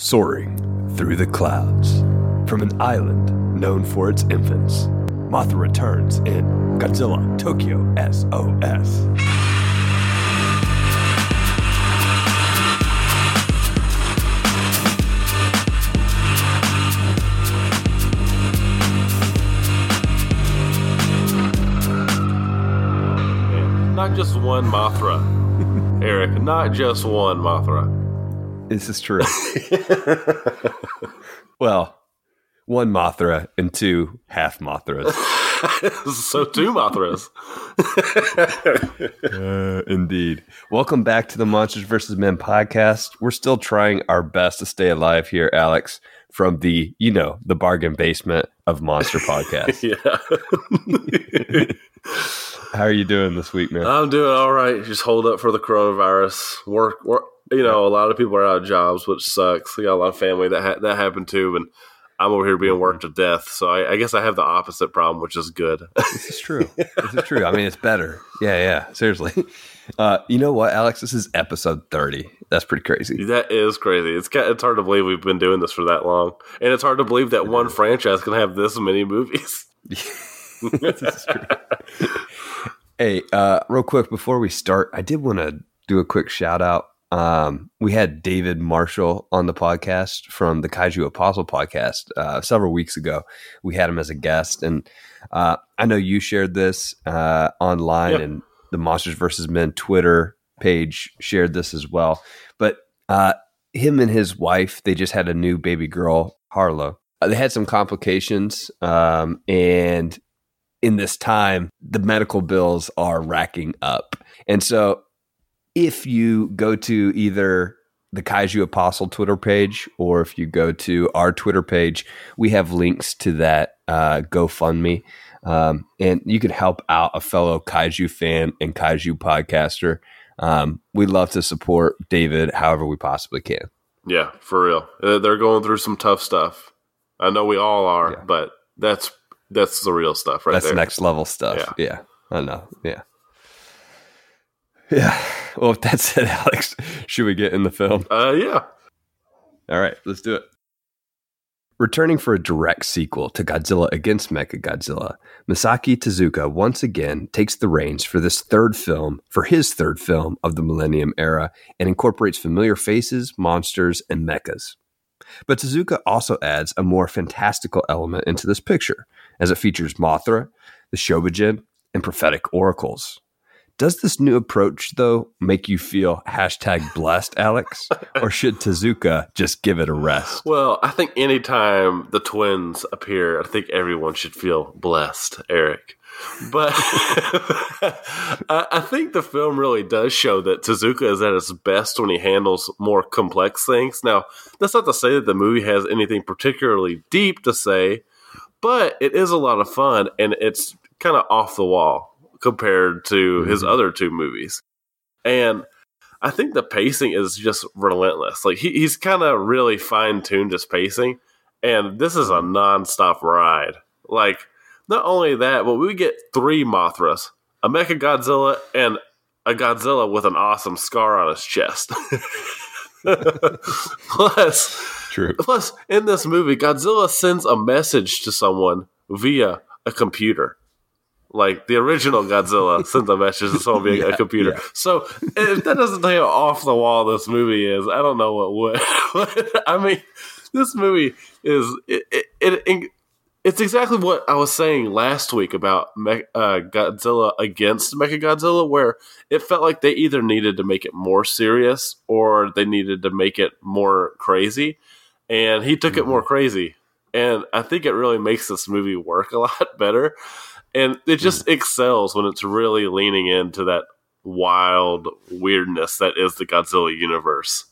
Soaring through the clouds from an island known for its infants, Mothra returns in Godzilla Tokyo SOS. Not just one Mothra, Eric. Not just one Mothra. This is true. well, one Mothra and two half Mothras. so two Mothras. Uh, indeed. Welcome back to the Monsters vs. Men podcast. We're still trying our best to stay alive here, Alex, from the, you know, the bargain basement of Monster Podcast. yeah. How are you doing this week, man? I'm doing all right. Just hold up for the coronavirus. Work, work. You know, a lot of people are out of jobs, which sucks. We got a lot of family that ha- that happened to, and I'm over here being worked to death. So I, I guess I have the opposite problem, which is good. This is true. This is true. I mean, it's better. Yeah, yeah. Seriously. Uh, you know what, Alex? This is episode 30. That's pretty crazy. that is crazy. It's it's hard to believe we've been doing this for that long, and it's hard to believe that one franchise can have this many movies. this is true. hey, uh, real quick before we start, I did want to do a quick shout out. Um, we had David Marshall on the podcast from the Kaiju Apostle podcast uh, several weeks ago. We had him as a guest, and uh, I know you shared this uh, online, Yep. and the Monsters versus Men Twitter page shared this as well. But uh, him and his wife, they just had a new baby girl, Harlow. Uh, they had some complications, um, and in this time, the medical bills are racking up. And so, if you go to either the Kaiju Apostle Twitter page or if you go to our Twitter page, we have links to that uh, GoFundMe. Um, and you can help out a fellow Kaiju fan and Kaiju podcaster. Um, we love to support David however we possibly can. Yeah, for real. Uh, They're going through some tough stuff. I know we all are, Yeah. but that's that's the real stuff right That's there. next level stuff. Yeah. I know. Yeah. Yeah. Well, if that's it, Alex, should we get in the film? Uh, yeah. All right, let's do it. Returning for a direct sequel to Godzilla Against Mechagodzilla, Masaaki Tezuka once again takes the reins for this third film, for his third film of the Millennium Era, and incorporates familiar faces, monsters, and mechas. But Tezuka also adds a more fantastical element into this picture, as it features Mothra, the Shobijin, and prophetic oracles. Does this new approach, though, make you feel hashtag blessed, Alex? or should Tezuka just give it a rest? Well, I think anytime the twins appear, I think everyone should feel blessed, Eric. But I, think the film really does show that Tezuka is at his best when he handles more complex things. Now, that's not to say that the movie has anything particularly deep to say, but it is a lot of fun and it's kind of off the wall compared to his Mhm. other two movies. And I think the pacing is just relentless. Like he, he's kind of really fine tuned his pacing, and this is a nonstop ride. Like not only that, but we get three Mothras, a Mecha Godzilla, and a Godzilla with an awesome scar on his chest. plus, True. plus in this movie, Godzilla sends a message to someone via a computer. Like the original Godzilla sent a message to someone via Yeah, a computer. yeah. So if that doesn't tell you how off the wall this movie is, I don't know what would. I mean, this movie is it, it, it it's exactly what I was saying last week about Me- uh, Godzilla against Mechagodzilla, where it felt like they either needed to make it more serious or they needed to make it more crazy, and he took it more crazy, and I think it really makes this movie work a lot better, and it just excels when it's really leaning into that wild weirdness that is the Godzilla universe.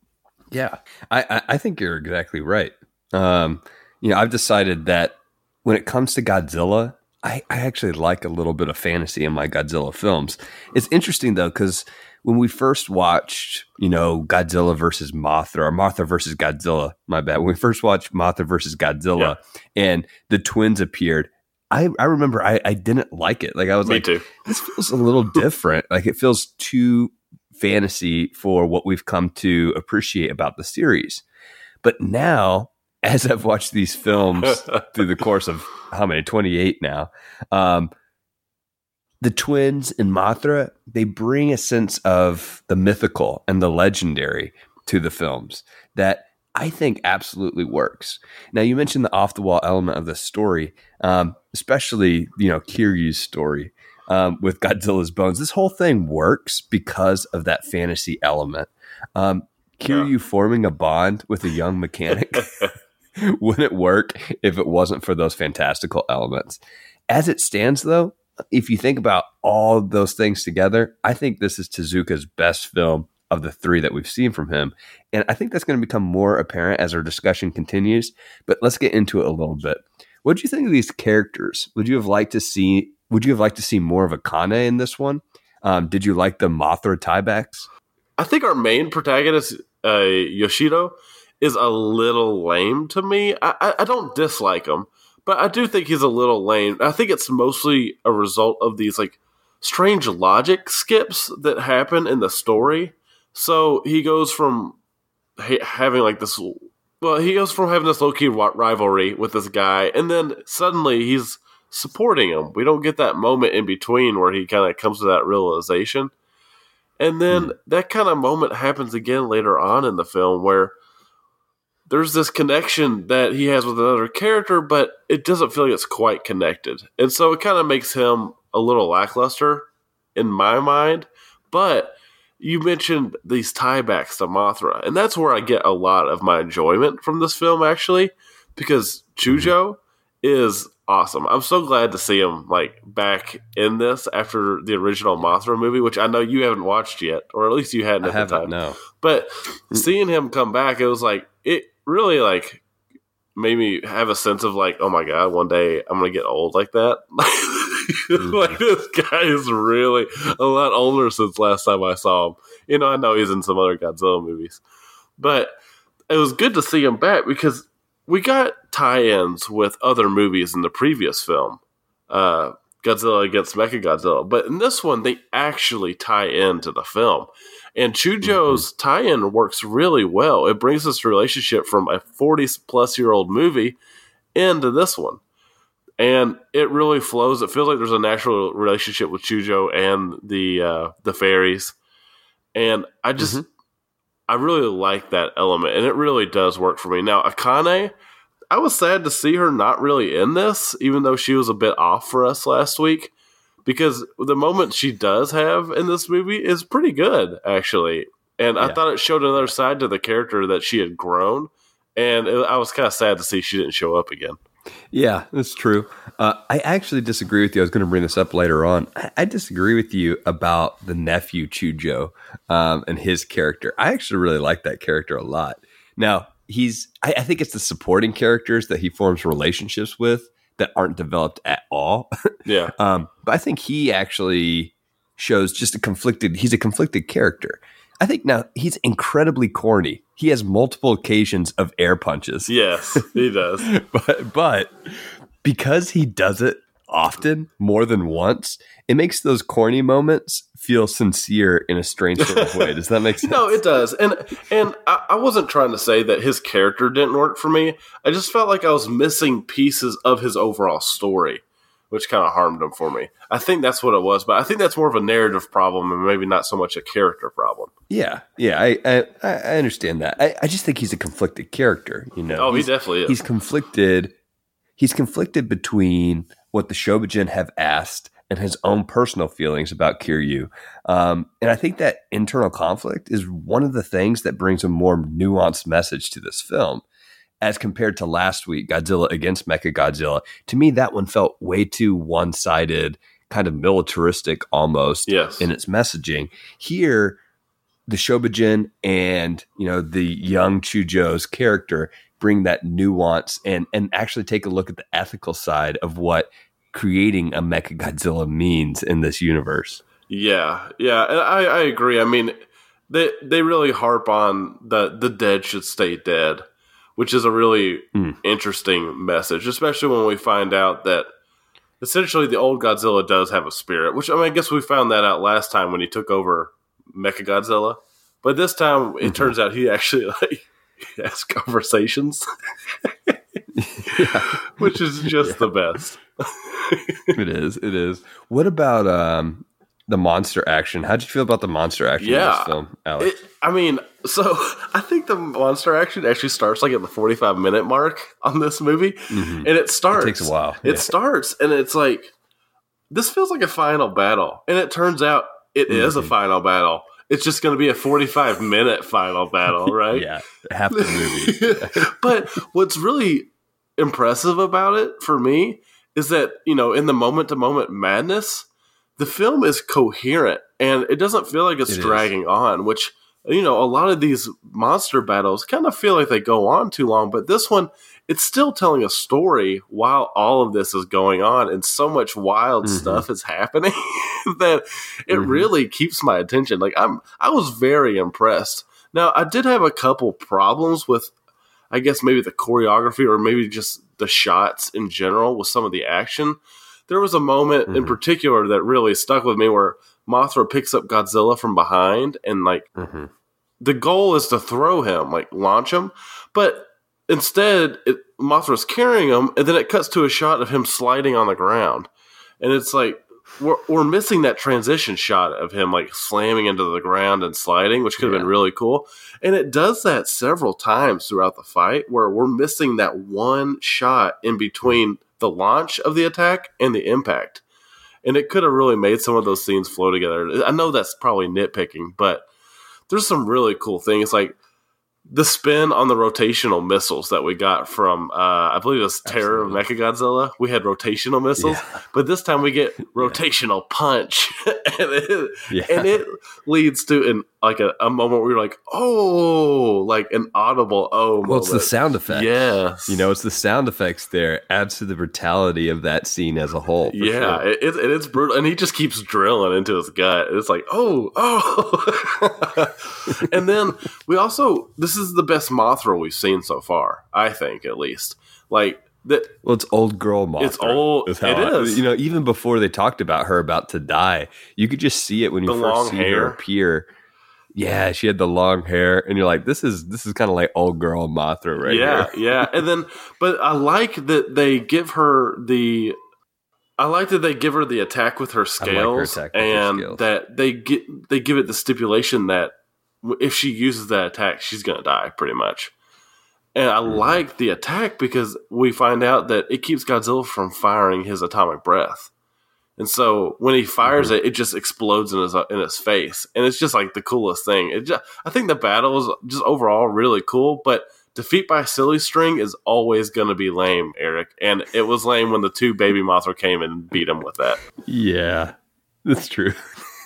Yeah, I, I, think you're exactly right. Um, you know, I've decided that when it comes to Godzilla, I, I actually like a little bit of fantasy in my Godzilla films. It's interesting though, because when we first watched, you know, Godzilla versus Mothra or Mothra versus Godzilla, my bad. When we first watched Mothra versus Godzilla and the twins appeared, I, I remember I, I didn't like it. Like I was Me like, too. this feels a little different. Like it feels too fantasy for what we've come to appreciate about the series. But now, as I've watched these films through the course of how many, 28 now, um, the twins in Mothra, they bring a sense of the mythical and the legendary to the films that I think absolutely works. Now, you mentioned the off the wall element of the story, um, especially, you know, Kiryu's story um, with Godzilla's bones. This whole thing works because of that fantasy element. Um, Kiryu yeah. forming a bond with a young mechanic wouldn't work if it wasn't for those fantastical elements. As it stands, though, if you think about all those things together, I think this is Tezuka's best film of the three that we've seen from him. And I think that's going to become more apparent as our discussion continues. But let's get into it a little bit. What do you think of these characters? Would you have liked to see? Would you have liked to see more of Akane in this one? Um, did you like the Mothra tiebacks? I think our main protagonist, uh, Yoshito, is a little lame to me. I, I, I don't dislike him, but I do think he's a little lame. I think it's mostly a result of these like strange logic skips that happen in the story. So he goes from ha- having like this. Well, he goes from having this low key rivalry with this guy, and then suddenly he's supporting him. We don't get that moment in between where he kind of comes to that realization. And then mm. that kind of moment happens again later on in the film where there's this connection that he has with another character, but it doesn't feel like it's quite connected. And so it kind of makes him a little lackluster in my mind. But you mentioned these tiebacks to Mothra, and that's where I get a lot of my enjoyment from this film, actually, because Chujo mm-hmm. is awesome. I'm so glad to see him like back in this after the original Mothra movie, which I know you haven't watched yet, or at least you hadn't at the time. No, but seeing him come back, it was like it really like made me have a sense of like, oh my god, one day I'm gonna get old like that. mm-hmm. like this guy is really a lot older since last time I saw him. You know, I know he's in some other Godzilla movies, but it was good to see him back because we got tie-ins with other movies in the previous film, uh, Godzilla against Mechagodzilla, but in this one they actually tie into the film. And Chujo's mm-hmm. tie-in works really well. It brings this relationship from a 40 plus year old movie into this one. And it really flows. It feels like there's a natural relationship with Chujo and the uh, the fairies. And I just mm-hmm. I really like that element, and it really does work for me. Now, Akane, I was sad to see her not really in this, even though she was a bit off for us last week, because the moment she does have in this movie is pretty good, actually. And yeah. I thought it showed another side to the character that she had grown, and it, I was kind of sad to see she didn't show up again. Yeah, that's true. Uh, I actually disagree with you. I was going to bring this up later on. I, I disagree with you about the nephew Chujo um, and his character. I actually really like that character a lot. Now, he's, I, I think it's the supporting characters that he forms relationships with that aren't developed at all. Yeah. um, but I think he actually shows just a conflicted, he's a conflicted character. I think now he's incredibly corny. He has multiple occasions of air punches. Yes, he does. but but because he does it often, more than once, it makes those corny moments feel sincere in a strange sort of way. Does that make sense? no, it does. And and I, I wasn't trying to say that his character didn't work for me. I just felt like I was missing pieces of his overall story which kind of harmed him for me. I think that's what it was, but I think that's more of a narrative problem and maybe not so much a character problem. Yeah, yeah, I I, I understand that. I, I just think he's a conflicted character. You know, oh, he's, he definitely is. He's conflicted. He's conflicted between what the Shobijin have asked and his own personal feelings about Kiryu. Um, and I think that internal conflict is one of the things that brings a more nuanced message to this film as compared to last week, Godzilla against Mecha Godzilla. To me, that one felt way too one sided, kind of militaristic almost yes. in its messaging. Here, the Shobijin and you know the young Chujo's character bring that nuance and and actually take a look at the ethical side of what creating a Mecha Godzilla means in this universe. Yeah, yeah, I, I agree. I mean, they they really harp on the the dead should stay dead which is a really mm. interesting message, especially when we find out that essentially the old Godzilla does have a spirit. Which I mean, I guess we found that out last time when he took over Mecha Godzilla, but this time it mm-hmm. turns out he actually like has conversations, which is just yeah. the best. it is. It is. What about um, the monster action? How did you feel about the monster action yeah, in this film, Alex? It, I mean, so I think the monster action actually starts like at the 45 minute mark on this movie. Mm-hmm. And it starts. It takes a while. It yeah. starts and it's like, this feels like a final battle. And it turns out it mm-hmm. is a final battle. It's just going to be a 45 minute final battle, right? yeah, half the movie. but what's really impressive about it for me is that, you know, in the moment to moment madness, the film is coherent and it doesn't feel like it's it dragging is. on, which you know, a lot of these monster battles kind of feel like they go on too long, but this one, it's still telling a story while all of this is going on, and so much wild mm-hmm. stuff is happening that it mm-hmm. really keeps my attention. Like I'm, I was very impressed. Now, I did have a couple problems with, I guess maybe the choreography or maybe just the shots in general with some of the action. There was a moment mm-hmm. in particular that really stuck with me where Mothra picks up Godzilla from behind and like mm-hmm. the goal is to throw him, like launch him, but instead it, Mothra's carrying him, and then it cuts to a shot of him sliding on the ground, and it's like we're, we're missing that transition shot of him like slamming into the ground and sliding, which could have yeah. been really cool. And it does that several times throughout the fight where we're missing that one shot in between the launch of the attack and the impact and it could have really made some of those scenes flow together. I know that's probably nitpicking, but there's some really cool things like the spin on the rotational missiles that we got from uh, I believe it was Terror of Mechagodzilla. We had rotational missiles, yeah. but this time we get rotational yeah. punch, and, it, yeah. and it leads to an like a, a, moment where you're like, oh, like an audible oh. Well, moment. it's the sound effects. Yes, you know, it's the sound effects there adds to the brutality of that scene as a whole. Yeah, sure. it, it, it's brutal, and he just keeps drilling into his gut. It's like, oh, oh, and then we also this is the best Mothra we've seen so far. I think, at least, like that well it's old girl Mothra. It's old. Is it I, is. You know, even before they talked about her about to die, you could just see it when you the first see hair. her appear yeah, she had the long hair, and you're like, this is this is kind of like old girl Mothra, right? Yeah, yeah. And then, but I like that they give her the. I like that they give her the attack with her scales, like her and scales. that they get they give it the stipulation that if she uses that attack, she's gonna die, pretty much. And I mm-hmm. like the attack because we find out that it keeps Godzilla from firing his atomic breath. And so when he fires mm-hmm. it, it just explodes in his in his face, and it's just like the coolest thing. It just, I think the battle is just overall really cool, but defeat by silly string is always going to be lame, Eric. And it was lame when the two baby Mothra came and beat him with that. Yeah, that's true.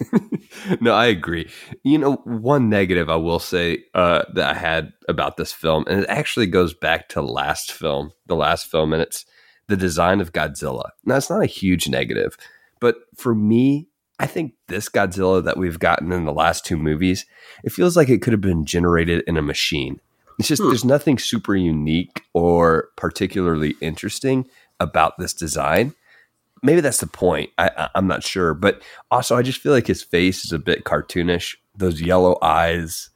no, I agree. You know, one negative I will say uh, that I had about this film, and it actually goes back to last film, the last film, and it's the design of Godzilla. Now, it's not a huge negative but for me, I think this Godzilla that we've gotten in the last two movies, it feels like it could have been generated in a machine. It's just hmm. there's nothing super unique or particularly interesting about this design. Maybe that's the point. I, am not sure, but also I just feel like his face is a bit cartoonish. Those yellow eyes.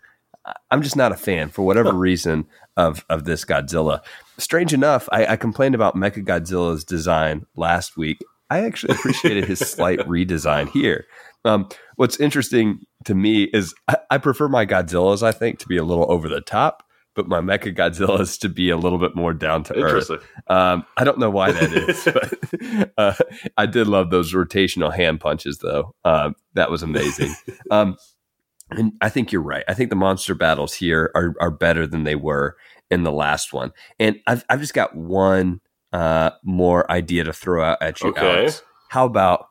I'm just not a fan for whatever reason of of this Godzilla. Strange enough, I, I complained about Mecha Godzilla's design last week, I actually appreciated his slight redesign here. Um, what's interesting to me is I, I, prefer my Godzillas, I think, to be a little over the top, but my Mecha Godzillas to be a little bit more down to earth. Um, I don't know why that is, but uh, I did love those rotational hand punches, though. Um, that was amazing. Um, and I think you're right. I think the monster battles here are, are better than they were in the last one. And I've, I've just got one uh, more idea to throw out at you, okay. Alex. How about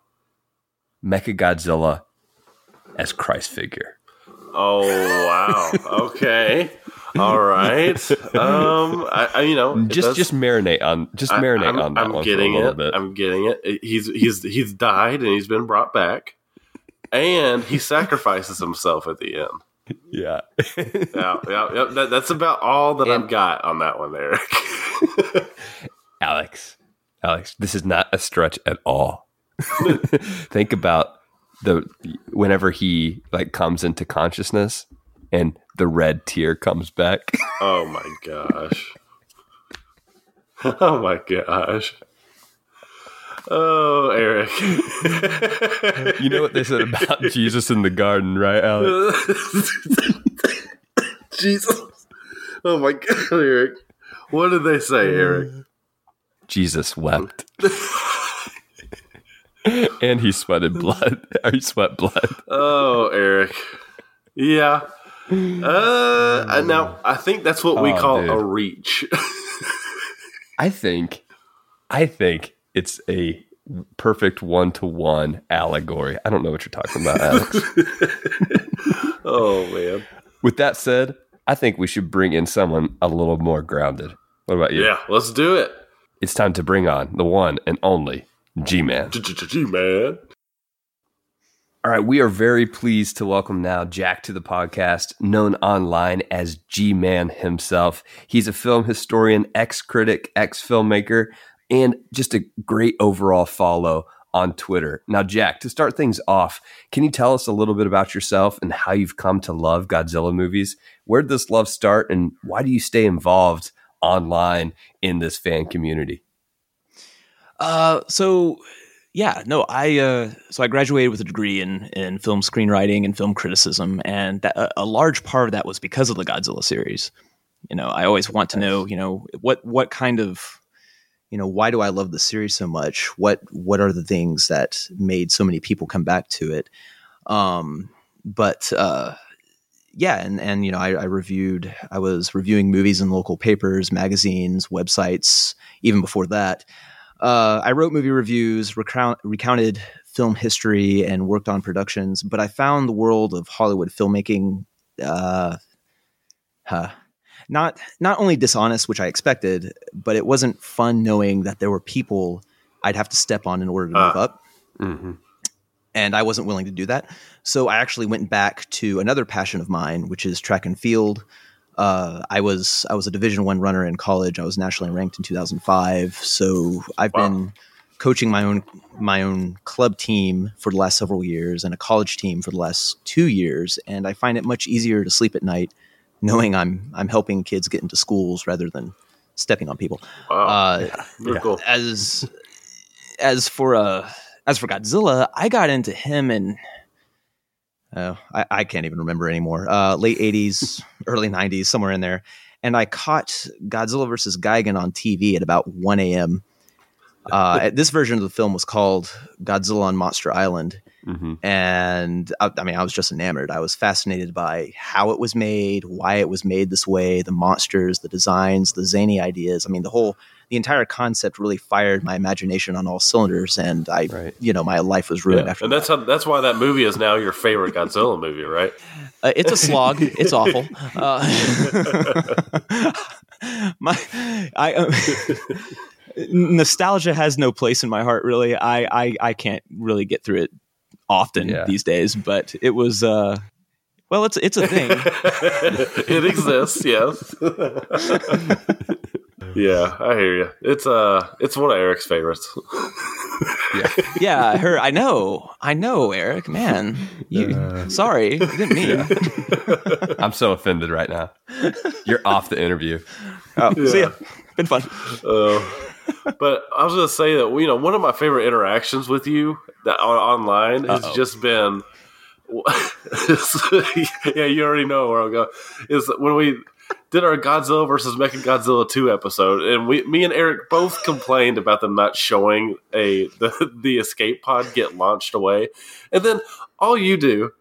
Mecha Godzilla as Christ figure? Oh wow! okay, all right. Um, I, I you know just does, just marinate on just marinate I'm, on that I'm one getting it. Bit. I'm getting it. He's he's he's died and he's been brought back, and he sacrifices himself at the end. Yeah. yeah, yeah, yeah. That, that's about all that and, I've got on that one, Eric. Alex, Alex, this is not a stretch at all. Think about the whenever he like comes into consciousness and the red tear comes back. Oh my gosh. Oh my gosh. Oh, Eric. you know what they said about Jesus in the garden, right, Alex? Jesus. Oh my god, Eric. What did they say, Eric? Jesus wept. and he sweated blood. Or he sweat blood. Oh, Eric. Yeah. Uh, now I think that's what we Oh, call dude. a reach. I think I think it's a perfect one to one allegory. I don't know what you're talking about, Alex. oh man. With that said, I think we should bring in someone a little more grounded. What about you? Yeah, let's do it. It's time to bring on the one and only G Man. G man. All right, we are very pleased to welcome now Jack to the podcast, known online as G Man himself. He's a film historian, ex critic, ex filmmaker, and just a great overall follow on Twitter. Now, Jack, to start things off, can you tell us a little bit about yourself and how you've come to love Godzilla movies? Where did this love start, and why do you stay involved online in this fan community? Uh, so yeah, no, I uh, so I graduated with a degree in in film screenwriting and film criticism, and that, a, a large part of that was because of the Godzilla series. You know, I always want to know, you know, what what kind of, you know, why do I love the series so much? What what are the things that made so many people come back to it? Um, but uh, yeah, and and you know, I, I reviewed, I was reviewing movies in local papers, magazines, websites, even before that. Uh, I wrote movie reviews, recount, recounted film history, and worked on productions. But I found the world of Hollywood filmmaking uh, huh, not not only dishonest, which I expected, but it wasn't fun knowing that there were people I'd have to step on in order to move Ah. up Mm-hmm. and I wasn't willing to do that. So I actually went back to another passion of mine, which is track and field. Uh, I was I was a Division One runner in college. I was nationally ranked in 2005. So I've Wow. been coaching my own my own club team for the last several years and a college team for the last two years. And I find it much easier to sleep at night knowing I'm I'm helping kids get into schools rather than stepping on people. Wow. Uh, Very yeah. cool. as as for uh as for Godzilla, I got into him in oh, I, I can't even remember anymore. Uh, late '80s, early '90s, somewhere in there. And I caught Godzilla versus Gigan on TV at about 1 a.m. Uh, this version of the film was called Godzilla on Monster Island, Mm-hmm. and I, I mean, I was just enamored. I was fascinated by how it was made, why it was made this way, the monsters, the designs, the zany ideas. I mean, the whole, the entire concept really fired my imagination on all cylinders, and I, Right. you know, my life was ruined Yeah. after. And that's how, that's why that movie is now your favorite Godzilla movie, right? Uh, it's a slog. it's awful. Uh, my, I, uh, nostalgia has no place in my heart. Really, I, I, I can't really get through it often Yeah. these days. But it was, uh, well, it's it's a thing. it exists, yes. Yeah, I hear you. It's uh, it's one of Eric's favorites. Yeah. yeah, I heard. I know. I know, Eric. Man, you. Uh. sorry, I didn't mean. I'm so offended right now. You're off the interview. Oh, see Yeah. ya. Been fun. Uh, but I was going to say that you know one of my favorite interactions with you that on, online has Uh-oh. just been. yeah, you already know where I'm going. Is when we did our Godzilla versus Mecha Godzilla two episode, and we, me and Eric both complained about them not showing a the, the escape pod get launched away, and then all you do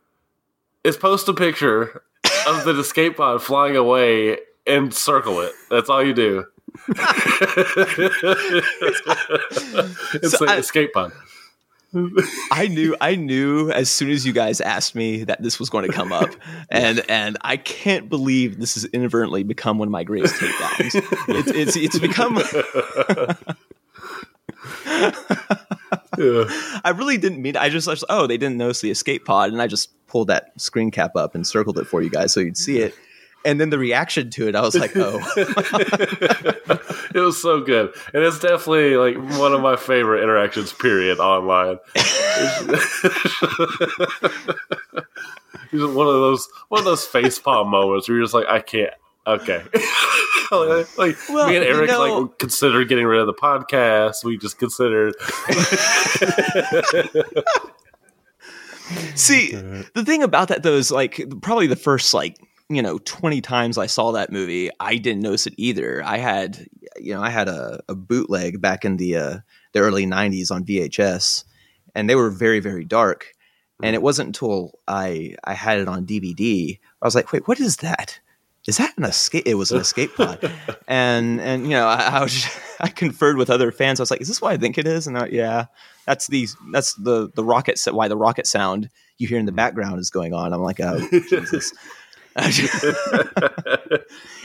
is post a picture of the escape pod flying away and circle it. That's all you do. it's So an I- escape pod. I knew I knew as soon as you guys asked me that this was going to come up, and and I can't believe this has inadvertently become one of my greatest takedowns. It's it's it's become. Yeah. I really didn't mean. I just, I just oh they didn't notice the escape pod, and I just pulled that screen cap up and circled it for you guys so you'd see it. And then the reaction to it, I was like, oh, it was so good, and it's definitely like one of my favorite interactions. Period online. He's one of those one of those face palm moments where you're just like, I can't. Okay. like, like Well, me and you Eric know- like considered getting rid of the podcast. We just considered See, the thing about that though is like probably the first like you know 20 times I saw that movie, I didn't notice it either. I had you know I had a, a bootleg back in the uh, the early 90s on VHS, and they were very very dark. And it wasn't until I I had it on DVD I was like, wait, what is that? Is that an escape? It was an escape pod, and and you know I, I was I conferred with other fans. I was like, is this what I think it is? And I, yeah, that's the that's the the rocket sa- why the rocket sound you hear in the background is going on. I'm like, oh Jesus.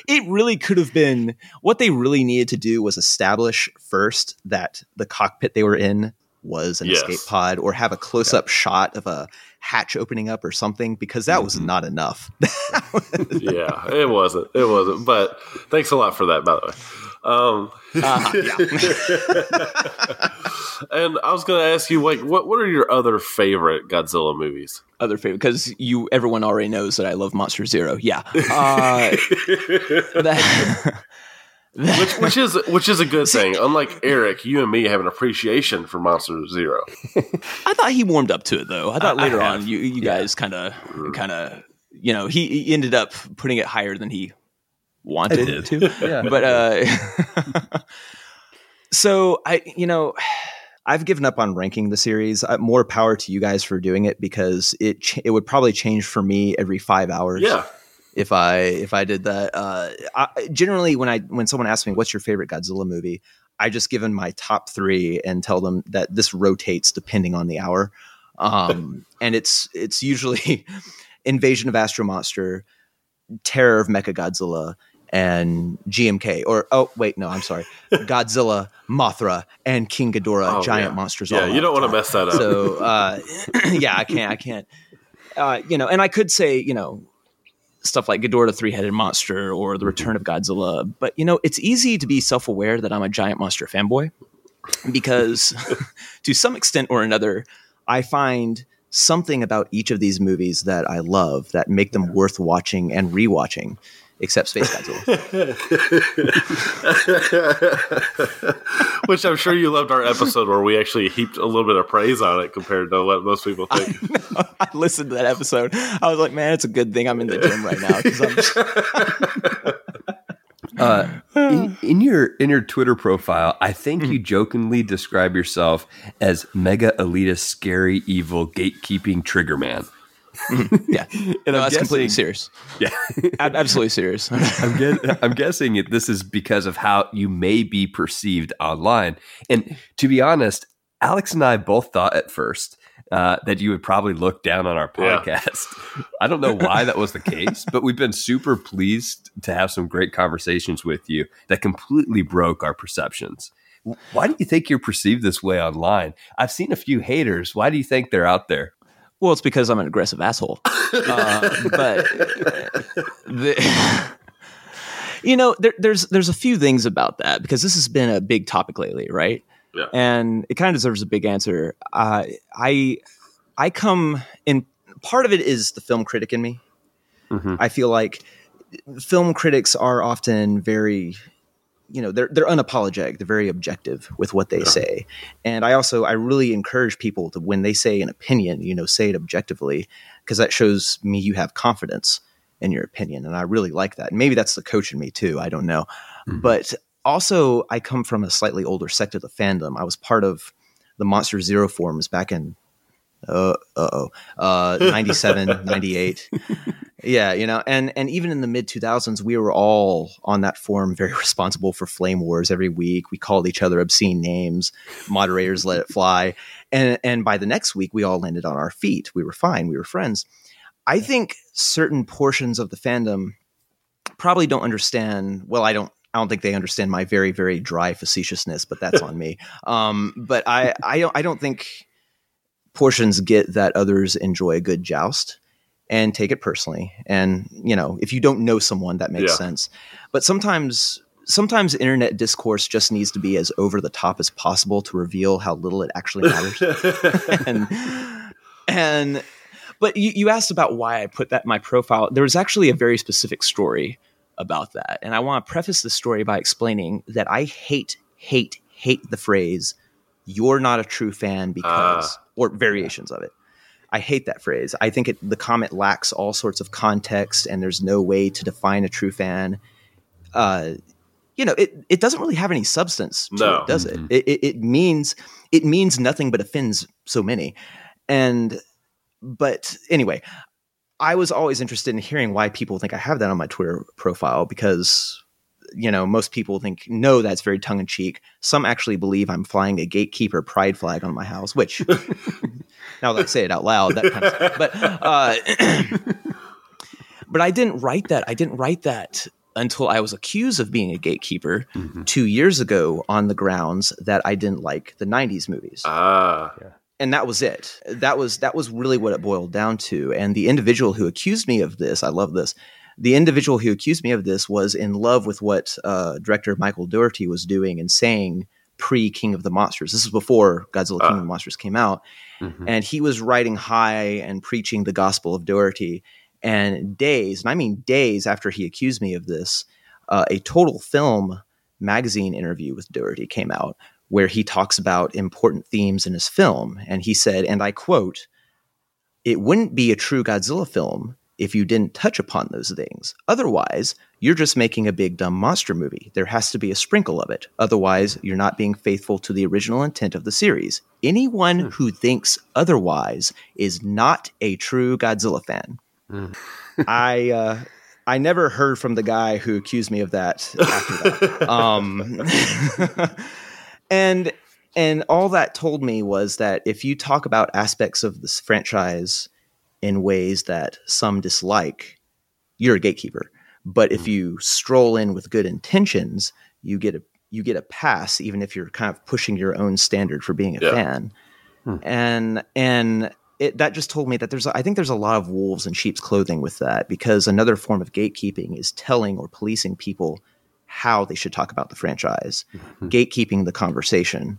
it really could have been what they really needed to do was establish first that the cockpit they were in was an Yes. escape pod or have a close up shot of a hatch opening up or something because that was mm-hmm. not enough. yeah, it wasn't. It wasn't. But thanks a lot for that, by the way. Um, Uh-huh, yeah. and I was going to ask you, like, what what are your other favorite Godzilla movies? Other favorite because you everyone already knows that I love Monster Zero. Yeah. Uh, that- which, which is which is a good thing. Unlike Eric, you and me have an appreciation for Monster Zero. I thought he warmed up to it though. I thought I- I later have. on you you guys kind of kind of you know he, he ended up putting it higher than he wanted to. Yeah. But uh so I you know I've given up on ranking the series. Uh, more power to you guys for doing it because it ch- it would probably change for me every 5 hours Yeah, if I if I did that. Uh, I, generally, when I when someone asks me what's your favorite Godzilla movie, I just give them my top three and tell them that this rotates depending on the hour, um, and it's it's usually Invasion of Astro Monster, Terror of Mecha Godzilla, and GMK. Or oh wait, no, I'm sorry, Godzilla, Mothra, and King Ghidorah, Oh, Giant yeah. Monsters. yeah. You don't want to mess that up. So uh, yeah, I can't. I can't. Uh, you know, and I could say you know stuff like Ghidorah, the three-headed monster, or the Return of Godzilla. But you know, it's easy to be self-aware that I'm a giant monster fanboy because, to some extent or another, I find something about each of these movies that I love that make them worth watching and rewatching. Except Space Godzilla. Which I'm sure you loved our episode where we actually heaped a little bit of praise on it compared to what most people think. I listened to that episode. I was like, man, it's a good thing I'm in the gym right now because I'm Uh, in, in your in your Twitter profile, I think you jokingly describe yourself as mega elitist, scary, evil, gatekeeping trigger man. yeah, And no, I'm that's completely serious. Yeah, absolutely serious. I'm, guess, I'm guessing it, this is because of how you may be perceived online. And to be honest, Alex and I both thought at first uh, that you would probably look down on our Yeah. podcast. I don't know why that was the case, but we've been super pleased to have some great conversations with you that completely broke our perceptions. Why do you think you're perceived this way online? I've seen a few haters. Why do you think they're out there? Well, it's because I'm an aggressive asshole. Uh, but the, you know, there, there's there's a few things about that because this has been a big topic lately, right? Yeah. And it kind of deserves a big answer. Uh, I I come in. Part of it is the film critic in me. Mhm. I feel like film critics are often very you know they're they're unapologetic they're very objective with what they Yeah. say. And i also i really encourage people to when they say an opinion you know say it objectively because that shows me you have confidence in your opinion and i really like that. And maybe that's the coach in me too i don't know. Mhm. but also i come from a slightly older sect of the fandom. I was part of the monster zero forums back in uh, uh-oh uh 97 98 yeah you know and and even in the mid 2000s we were all on that forum very responsible for flame wars every week. We called each other obscene names. Moderators let it fly. And and by the next week we all landed on our feet. We were fine. We were friends. I think certain portions of the fandom probably don't understand well i don't I don't think they understand my very, very dry facetiousness, but that's on me. Um, but I, I don't, I don't think portions get that others enjoy a good joust and take it personally. And you know, if you don't know someone, that makes Yeah. sense. But sometimes, sometimes internet discourse just needs to be as over the top as possible to reveal how little it actually matters. and and but you, you asked about why I put that in my profile. There was actually a very specific story about that. And I want to preface this story by explaining that I hate, hate, hate the phrase, you're not a true fan because, uh, or variations of it. I hate that phrase. I think it, the comment lacks all sorts of context and there's no way to define a true fan. Uh, you know, it, it doesn't really have any substance to no. it, does mm-hmm. it? it? It means it means nothing but offends so many. And but anyway, I was always interested in hearing why people think I have that on my Twitter profile because you know most people think no that's very tongue in cheek. Some actually believe I'm flying a gatekeeper pride flag on my house, which now that I say it out loud, that kind of stuff. But uh, but I didn't write that. I didn't write that until I was accused of being a gatekeeper mm-hmm. two years ago on the grounds that I didn't like the '90s movies. Ah. Yeah and that was it. That was that was really what it boiled down to. And the individual who accused me of this, I love this. The individual who accused me of this was in love with what uh, director Michael Dougherty was doing and saying pre King of the Monsters. This is before Godzilla uh. King of the Monsters came out, mm-hmm. and he was riding high and preaching the gospel of Dougherty. And days, and I mean days after he accused me of this, uh, a total film magazine interview with Dougherty came out where he talks about important themes in his film. And he said, and I quote, It wouldn't be a true Godzilla film if you didn't touch upon those things. Otherwise, you're just making a big dumb monster movie. There has to be a sprinkle of it. Otherwise, you're not being faithful to the original intent of the series. Anyone mm. who thinks otherwise is not a true Godzilla fan. Mm. I uh, I never heard from the guy who accused me of that after that. um, and and all that told me was that if you talk about aspects of this franchise in ways that some dislike, you're a gatekeeper. But if hmm. you stroll in with good intentions, you get a you get a pass, even if you're kind of pushing your own standard for being a yeah. fan. Hmm. And and it, that just told me that there's I think there's a lot of wolves in sheep's clothing with that because another form of gatekeeping is telling or policing people how they should talk about the franchise, mm-hmm. gatekeeping the conversation.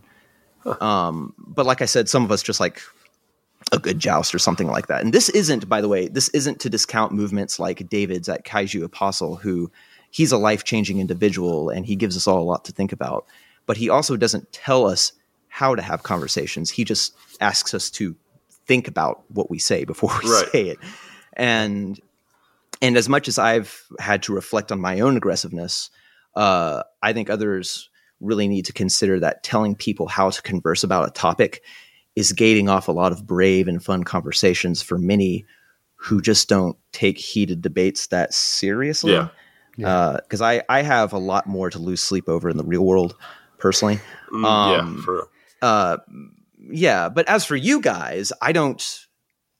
Huh. Um, but like I said, some of us just like a good joust or something like that. And this isn't, by the way, this isn't to discount movements like David's at Kaiju Apostle, who he's a life changing individual and he gives us all a lot to think about. But he also doesn't tell us how to have conversations. He just asks us to think about what we say before we right. say it. And and as much as I've had to reflect on my own aggressiveness, uh, I think others really need to consider that telling people how to converse about a topic is gating off a lot of brave and fun conversations for many who just don't take heated debates that seriously. Yeah. Because yeah. uh, I, I have a lot more to lose sleep over in the real world, personally. Mm, um, yeah, for uh, yeah. But as for you guys, I don't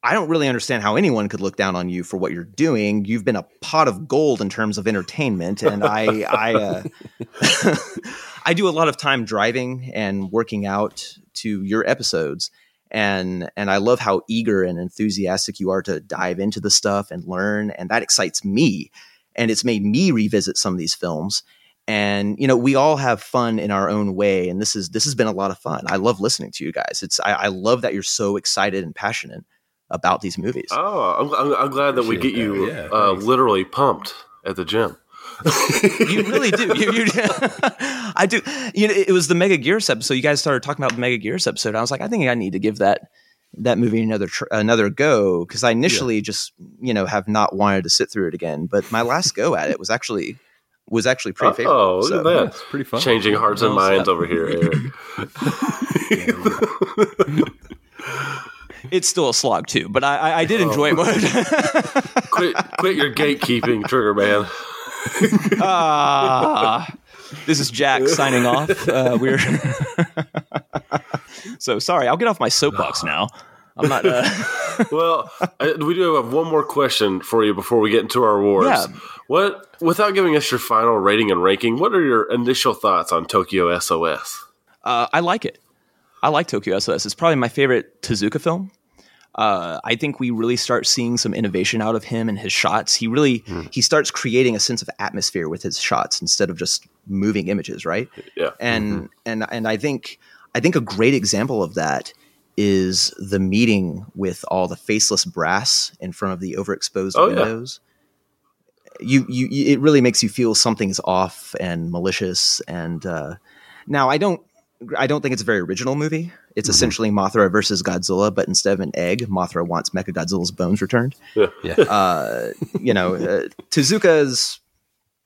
I don't really understand how anyone could look down on you for what you're doing. You've been a pot of gold in terms of entertainment, and I I uh, I do a lot of time driving and working out to your episodes, and and I love how eager and enthusiastic you are to dive into the stuff and learn, and that excites me, and it's made me revisit some of these films. And you know, we all have fun in our own way, and this is this has been a lot of fun. I love listening to you guys. It's I, I love that you're so excited and passionate about these movies. Oh, I'm, I'm, I'm glad that we get you yeah, uh, literally pumped at the gym. you really do. You, you, I do. You know, it was the Megaguirus episode. You guys started talking about the Megaguirus episode. I was like, I think I need to give that that movie another tr- another go because I initially yeah. just you know have not wanted to sit through it again. But my last go at it was actually was actually pretty favorable. Oh, look so. at that! It's pretty fun. Changing hearts and minds over here, Eric it's still a slog too, but I, I did enjoy oh. it. quit, quit your gatekeeping, Trigger Man. Ah, this is Jack signing off. Uh, we're so sorry. I'll get off my soapbox now. I'm not. Uh... well, I, we do have one more question for you before we get into our awards. Yeah. What, without giving us your final rating and ranking, what are your initial thoughts on Tokyo SOS? Uh, I like it. I like Tokyo SOS. It's probably my favorite Tezuka film. Uh, I think we really start seeing some innovation out of him and his shots. He really mm. he starts creating a sense of atmosphere with his shots instead of just moving images, right? Yeah. And mm-hmm. and and I think I think a great example of that is the meeting with all the faceless brass in front of the overexposed Oh, windows. You, you, you, it really makes you feel something's off and malicious. And uh, now I don't, I don't think it's a very original movie. It's Mhm. essentially Mothra versus Godzilla, but instead of an egg, Mothra wants Mechagodzilla's bones returned. Yeah. Uh, you know, uh, Tezuka is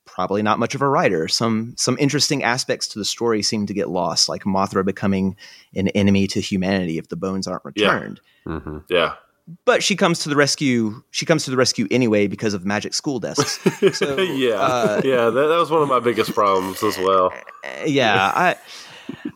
probably not much of a writer. Some some interesting aspects to the story seem to get lost, like Mothra becoming an enemy to humanity if the bones aren't Yeah. returned. hmm Yeah. But she comes to the rescue. She comes to the rescue anyway because of magic school desks. So, yeah. uh, yeah. That, that was one of my biggest problems as well. Yeah, I.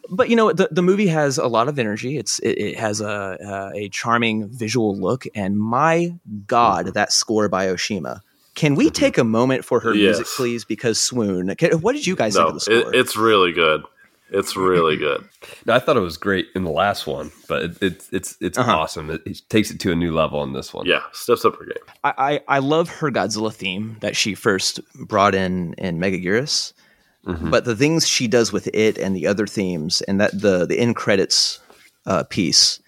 But you know the the movie has a lot of energy. It's it, it has a uh, a charming visual look, and my God, that score by Oshima. Can we take a moment for her music, please? Because swoon. Can, what did you guys No, think of the it, score? it's really good. It's really good. I thought it was great in the last one, but it, it's it's it's Uh-huh. awesome. It, it takes it to a new level in this one. Yeah. Steps up her game. I, I I love her Godzilla theme that she first brought in in Megaguirus, Mhm. but the things she does with it and the other themes and that the the end credits uh, piece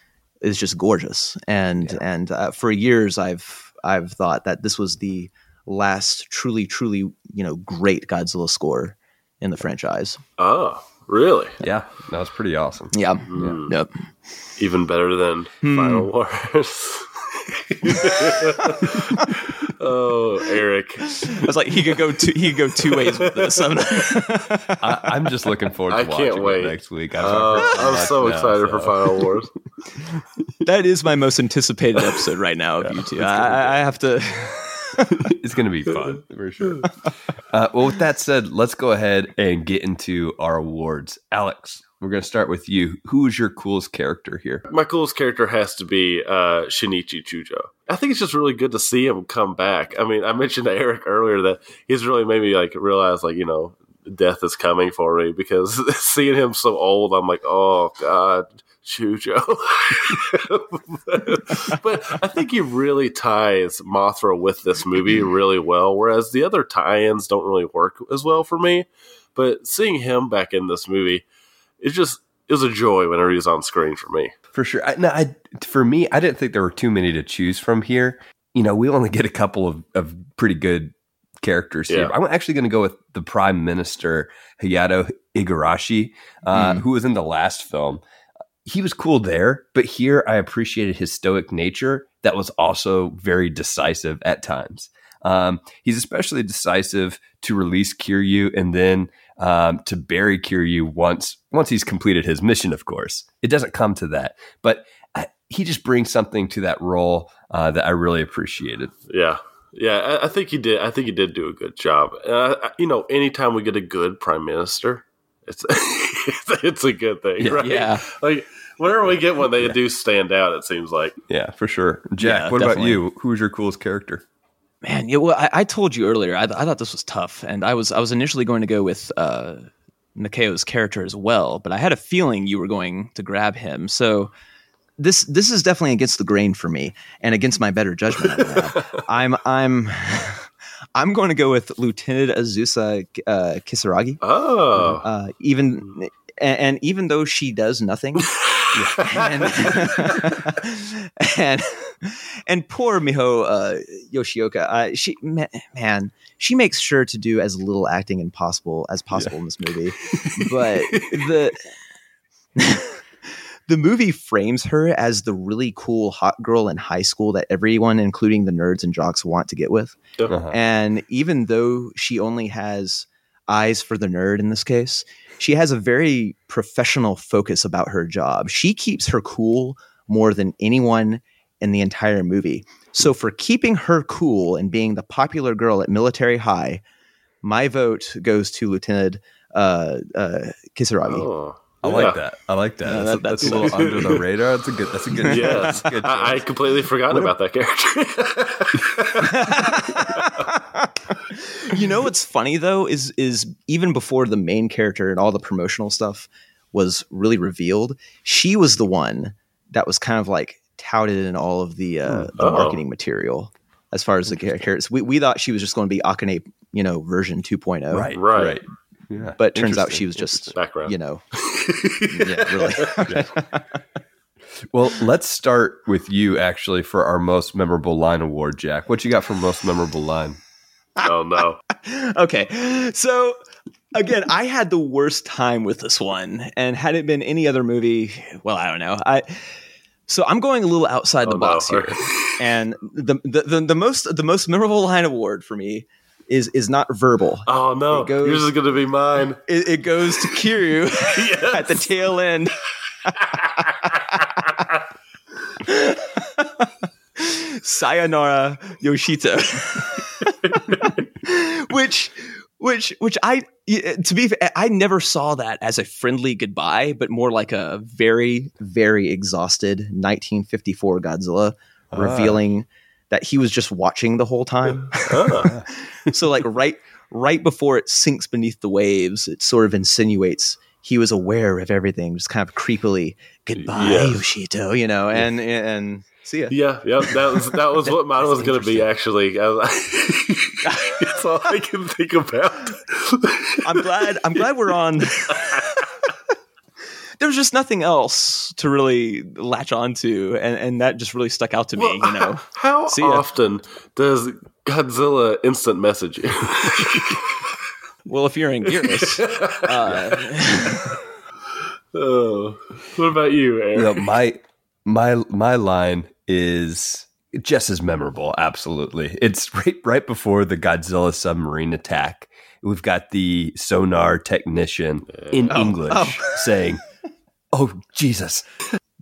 is just gorgeous. And and uh, for years I've I've thought that this was the last truly truly you know great Godzilla score in the franchise. Oh, really? yeah, that was pretty awesome. Yeah. Hmm. Yep. Even better than Hmm. Final Wars. oh, Eric. I was like he could go two he could go two ways with this. I'm I, I'm just looking forward to I watching can't wait. next week. I'm, Uh, I'm so excited for Final Wars. that is my most anticipated episode right now of you two. I, I- I have to. it's going to be fun for sure. Uh, well, with that said, let's go ahead and get into our awards. Alex, we're going to start with you. Who is your coolest character here? My coolest character has to be uh, Shinichi Chujo. I think it's just really good to see him come back. I mean, I mentioned to Eric earlier that he's really made me like realize, like you know, death is coming for me because seeing him so old, I'm like, oh god, Chujo. but I think he really ties Mothra with this movie really well, whereas the other tie-ins don't really work as well for me. But seeing him back in this movie, it just it was a joy whenever he was on screen for me. For sure. I, no, I, for me, I didn't think there were too many to choose from here. You know, we only get a couple of, of pretty good characters here. I'm actually going to go with the Prime Minister Hayato Igarashi, uh, Mm. who was in the last film. He was cool there, but here I appreciated his stoic nature that was also very decisive at times. Um, he's especially decisive to release Kiryu and then um, to bury Kiryu once once he's completed his mission. Of course, it doesn't come to that, but I, he just brings something to that role uh, that I really appreciated. Yeah, yeah, I, I think he did. I think he did do a good job. Uh, you know, anytime we get a good prime minister, it's it's, it's a good thing, Yeah. right? Yeah. Like whenever we get one, they do stand out. It seems like. Yeah, for sure. Jack, Yeah, what definitely. about you? Who's your coolest character? Man, yeah, well, I, I told you earlier. I, I thought this was tough, and I was I was initially going to go with uh, Nakao's character as well, but I had a feeling you were going to grab him. So this this is definitely against the grain for me, and against my better judgment. I'm I'm I'm going to go with Lieutenant Azusa uh, Kisaragi. Oh, Uh, even and, and even though she does nothing, and, and and poor Miho uh, Yoshioka, uh, she man, she makes sure to do as little acting and possible as possible in this movie, but the. The movie frames her as the really cool hot girl in high school that everyone, including the nerds and jocks, want to get with. Uh-huh. And even though she only has eyes for the nerd in this case, she has a very professional focus about her job. She keeps her cool more than anyone in the entire movie. So, for keeping her cool and being the popular girl at military high, my vote goes to Lieutenant uh, uh, Kisaragi. oh. I Yeah. like that. I like that. Yeah, that's, that- that's a that's- little under the radar. That's a good. That's a good. Yes, that's a good I, I completely forgot What about that character. you know what's funny though is is even before the main character and all the promotional stuff was really revealed, she was the one that was kind of like touted in all of the uh, the Uh-oh. marketing material as far as the characters. We we thought she was just going to be Akane, you know, version 2.0. right. Right. Right. Yeah. But turns out she was just Background. you know, yeah, really. Well, let's start with you actually for our most memorable line award, Jack. What you got for most memorable line? Oh no. okay. So again, I had the worst time with this one, and had it been any other movie, well, I don't know. I so I'm going a little outside the Oh, box no. here, and the, the the the most the most memorable line award for me is is not verbal. Oh no. It goes- Yours is gonna be mine. It, it goes to Kiryu at the tail end. Sayonara Yoshito. Which which I to be I never saw that as a friendly goodbye, but more like a very very exhausted 1954 Godzilla Ah. revealing that he was just watching the whole time. Ah. so like right right before it sinks beneath the waves, it sort of insinuates he was aware of everything, just kind of creepily goodbye, Yes. Yoshito, you know, and and see ya. Yeah, yeah, that was that was what mine was going to be. Actually, I was- it's all I can think about. I'm glad. I'm glad we're on. There was just nothing else to really latch onto, and, and that just really stuck out to me. You know, how See often does Godzilla instant message you? well, if you're in Gearless, uh, oh, what about you, Aaron? You know, my my my line is just as memorable. Absolutely, it's right right before the Godzilla submarine attack. We've got the sonar technician in Oh, oh. English oh. saying, "Oh Jesus,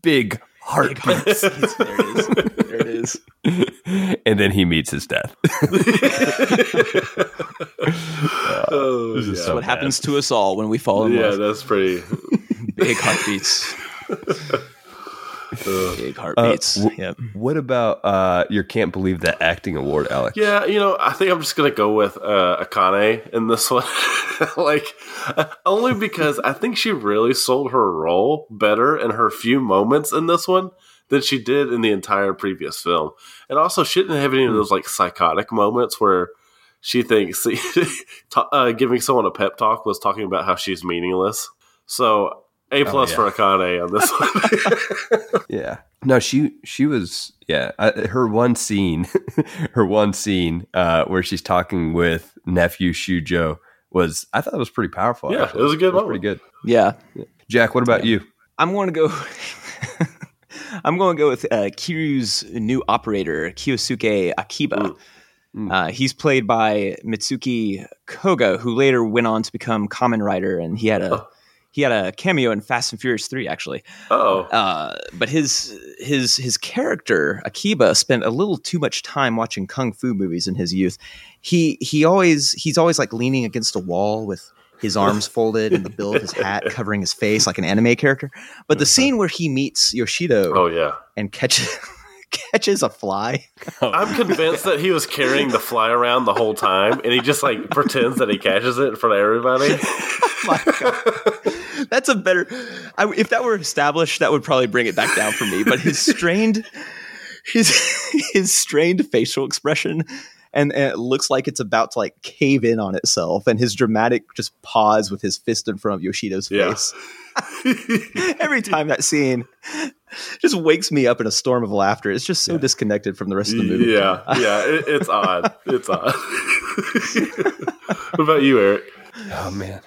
big heartbeats," there it is. There it is. and then he meets his death. oh, This is yeah. so what bad. happens to us all when we fall in yeah, love. that's pretty. Big heartbeats. Big Uh, heartbeats. w- yep. What about uh, your can't believe that acting award, Alex? Yeah, you know, I think I'm just gonna go with uh, Akane in this one, like uh, only because I think she really sold her role better in her few moments in this one than she did in the entire previous film, and also she didn't have any of those like psychotic moments where she thinks uh, giving someone a pep talk was talking about how she's meaningless. So a plus yeah. for Akane on this one. Yeah. No, she she was yeah. I, her one scene, her one scene uh, where she's talking with nephew Chujo was I thought it was pretty powerful. Yeah, actually. it was a good pretty good. Yeah. Jack, what about you? I'm going to go. I'm going to go with uh, Kiryu's new operator, Kiyosuke Akiba. Mm. Uh, he's played by Mitsuki Koga, who later went on to become Kamen Rider, and he had a Oh. He had a cameo in Fast and Furious Three, actually. oh, Uh, but his his his character Akiba spent a little too much time watching kung fu movies in his youth. He he always he's always like leaning against a wall with his arms folded and the bill of his hat covering his face like an anime character. But the scene where he meets Yoshito oh yeah. and catches catches a fly. I'm convinced that he was carrying the fly around the whole time, and he just like pretends that he catches it in front of everybody. My God. That's a better. I, if that were established, that would probably bring it back down for me. But his strained, his his strained facial expression, and, and it looks like it's about to like cave in on itself, and his dramatic just pause with his fist in front of Yoshito's Yeah. face. Every time that scene just wakes me up in a storm of laughter. It's just so disconnected from the rest of the movie. yeah, yeah, it, it's odd. It's odd. what about you, Eric? Oh man,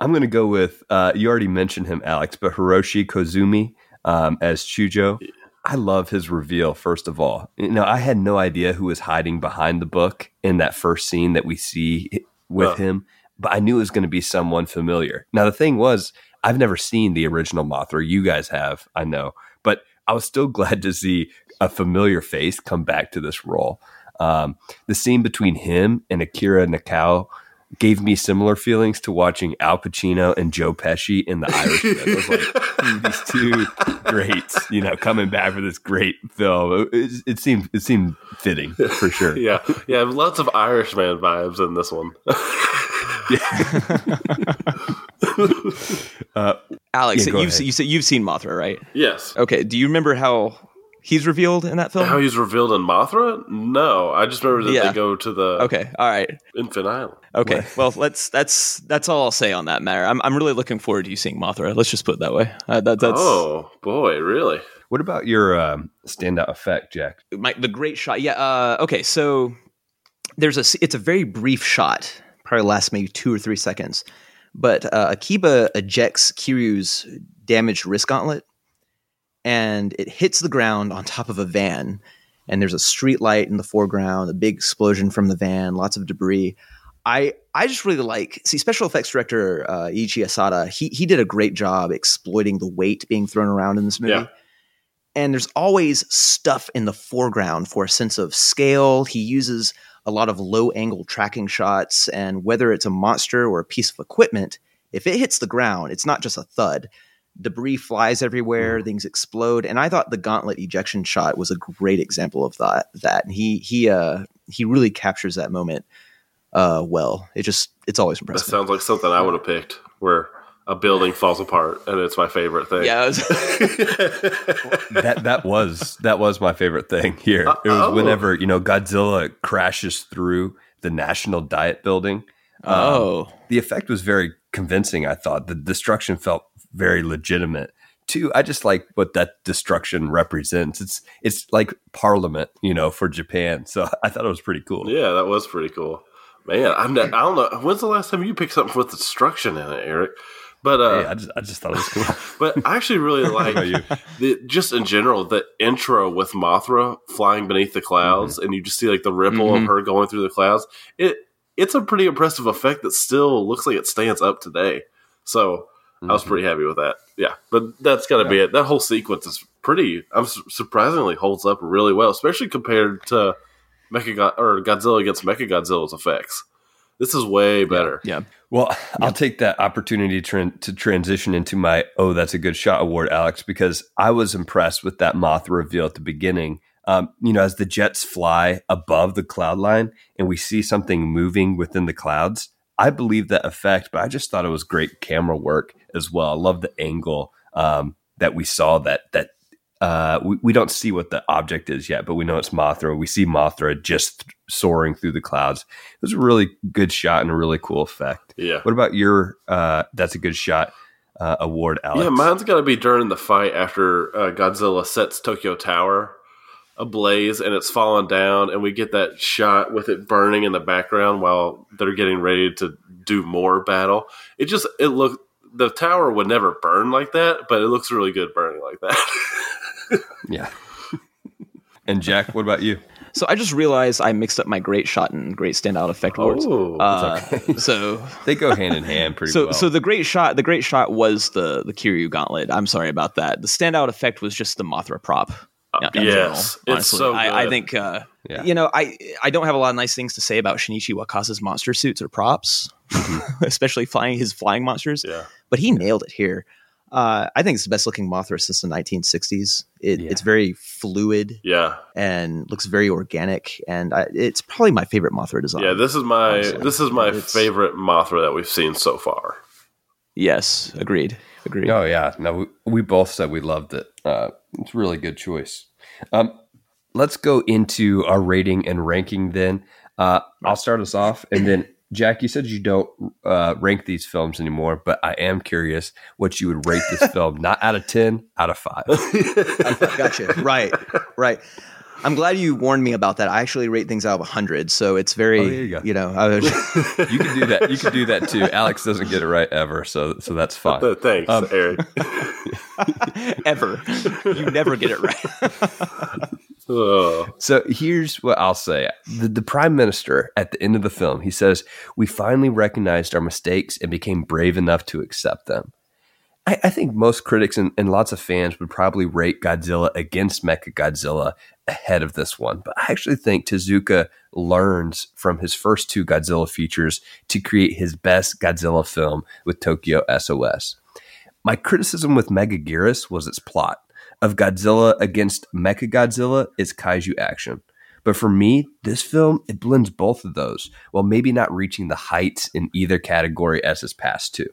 I'm gonna go with uh, you already mentioned him, Alex, but Hiroshi Koizumi um, as Chujo. I love his reveal. First of all, you know, I had no idea who was hiding behind the book in that first scene that we see with Oh. him, but I knew it was going to be someone familiar. Now the thing was, I've never seen the original Mothra. You guys have, I know, but I was still glad to see a familiar face come back to this role. Um, the scene between him and Akira Nakao gave me similar feelings to watching Al Pacino and Joe Pesci in The Irishman. It was like these two greats, you know, coming back for this great film. It, it seemed it seemed fitting for sure. Yeah, yeah, lots of Irishman vibes in this one. Uh, Alex, Yeah, you've ahead. you said you've seen Mothra, right? yes. Okay. Do you remember how he's revealed in that film? How he's revealed in Mothra? No, I just remember that Yeah. they go to the okay. All right. Infant Island. Okay. Well, let's that's that's all I'll say on that matter. I'm I'm really looking forward to you seeing Mothra. Let's just put it that way. Uh, that, that's oh boy, really? What about your um, standout effect, Jack? My, the great shot. Yeah. Uh, okay. So there's a. It's a very brief shot. Probably lasts maybe two or three seconds. But uh, Akiba ejects Kiryu's damaged wrist gauntlet, and it hits the ground on top of a van. And there's a street light in the foreground, a big explosion from the van, lots of debris. I I just really like see special effects director uh, Eiichi Asada. He he did a great job exploiting the weight being thrown around in this movie. Yeah. And there's always stuff in the foreground for a sense of scale. He uses a lot of low angle tracking shots, and whether it's a monster or a piece of equipment, if it hits the ground, it's not just a thud. Debris flies everywhere, things explode, and I thought the gauntlet ejection shot was a great example of that. That and he he uh he really captures that moment uh well. It just it's always impressive. That sounds like something I would have picked, where a building falls apart, and it's my favorite thing. yeah, was- that that was that was my favorite thing here. It was oh. whenever you know Godzilla crashes through the National Diet Building. Um, oh. the effect was very convincing. I thought the destruction felt very legitimate. Too, I just like what that destruction represents. It's it's like Parliament, you know, for Japan. So I thought it was pretty cool. Yeah, that was pretty cool. Man, I'm not, I don't know. When's the last time you picked something with destruction in it, Eric? But uh, Hey, I just I just thought it was cool. but I actually really like the, just in general the intro with Mothra flying beneath the clouds, Mm-hmm. and you just see like the ripple Mhm. of her going through the clouds. It it's a pretty impressive effect that still looks like it stands up today. So I was Mhm. pretty happy with that. Yeah, but that's got to be it. That whole sequence is pretty. I'm su- surprisingly holds up really well, especially compared to Mecha or Godzilla against Mecha Godzilla's effects. This is way better. Yeah. Well, I'll take that opportunity to, tran- to transition into my oh, that's a good shot award, Alex, because I was impressed with that moth reveal at the beginning. Um, you know, as the jets fly above the cloud line and we see something moving within the clouds, I believe that effect, but I just thought it was great camera work as well. I love the angle um, that we saw that that uh, we, we don't see what the object is yet, but we know it's Mothra. We see Mothra just soaring through the clouds. It was a really good shot and a really cool effect. Yeah. What about your uh, that's a good shot uh, award, Alex? Yeah, mine's got to be during the fight after uh, Godzilla sets Tokyo Tower ablaze and it's falling down, and we get that shot with it burning in the background while they're getting ready to do more battle. It just it looked the tower would never burn like that, but it looks really good burning like that. Yeah. and Jack, what about you? So I just realized I mixed up my great shot and great standout effect awards. Oh, Uh, so They go hand in hand pretty so well. so the great shot the great shot was the the Kiryu gauntlet. I'm sorry about that. The standout effect was just the Mothra prop. in- in yes, general, it's honestly. so I, I think uh, Yeah. you know I I don't have a lot of nice things to say about Shinichi Wakasa's monster suits or props, especially flying his flying monsters. yeah, But he nailed it here. Uh, I think it's the best looking Mothra since the 1960s. It, Yeah. It's very fluid yeah, and looks very organic, and I, it's probably my favorite Mothra design. yeah. This is my Honestly, this is my it's- favorite Mothra that we've seen so far. yes, agreed, agreed. Oh yeah, no, we, we both said we loved it. Uh, it's a really good choice. Um, let's go into our rating and ranking. Then uh, I'll start us off, and then Jack, you said you don't uh, rank these films anymore, but I am curious what you would rate this film, not out of ten, out of five. gotcha. Right, right. I'm glad you warned me about that. I actually rate things out of 100, so it's very, Oh, there you go. know, I was, You can do that. You can do that too. Alex doesn't get it right ever, so so that's fine. Thanks, Um, Eric. ever. You never get it right. So here's what I'll say. The, the prime minister at the end of the film, he says, We finally recognized our mistakes and became brave enough to accept them. I, I think most critics and, and lots of fans would probably rate Godzilla against Mecha Godzilla ahead of this one. But I actually think Tezuka learns from his first two Godzilla features to create his best Godzilla film with Tokyo SOS. My criticism with Mega Megaguirus was its plot. Of Godzilla against Mechagodzilla is kaiju action. But for me, this film, it blends both of those, while maybe not reaching the heights in either category as its past two.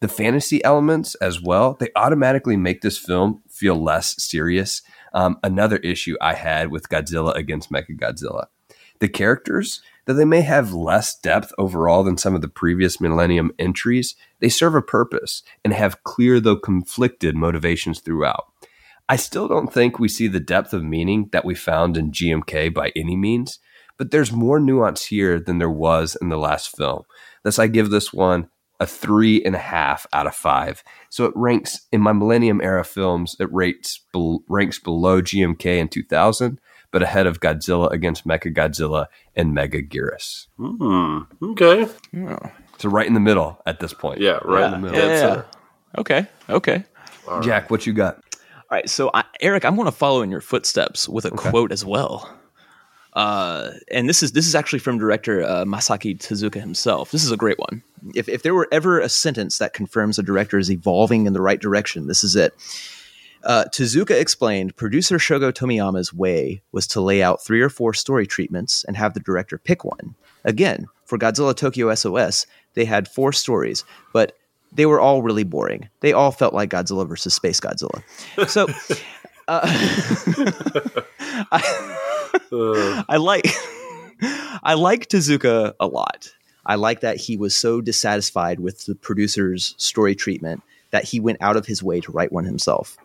The fantasy elements as well, they automatically make this film feel less serious. Um, another issue I had with Godzilla against Mechagodzilla. The characters, though they may have less depth overall than some of the previous Millennium entries, they serve a purpose and have clear though conflicted motivations throughout. I still don't think we see the depth of meaning that we found in GMK by any means, but there's more nuance here than there was in the last film. Thus, I give this one a three and a half out of five. So it ranks in my Millennium era films. It rates ranks below GMK in 2000, but ahead of Godzilla against Mecha Godzilla and Megaguirus. Hmm. Okay. So right in the middle at this point. Yeah, right Yeah. in the middle. Yeah, That's yeah. it. Okay. Okay. All right. Jack, what you got? All right, so I, Eric, I'm going to follow in your footsteps with a quote as well. Uh, and this is this is actually from director uh, Masaaki Tezuka himself. This is a great one. If if there were ever a sentence that confirms a director is evolving in the right direction, this is it. Uh, Tezuka explained producer Shogo Tomiyama's way was to lay out three or four story treatments and have the director pick one. Again, for Godzilla Tokyo SOS, they had four stories, but they were all really boring. They all felt like Godzilla versus Space Godzilla. So uh, I, I like I like Tezuka a lot. I like that he was so dissatisfied with the producer's story treatment that he went out of his way to write one himself.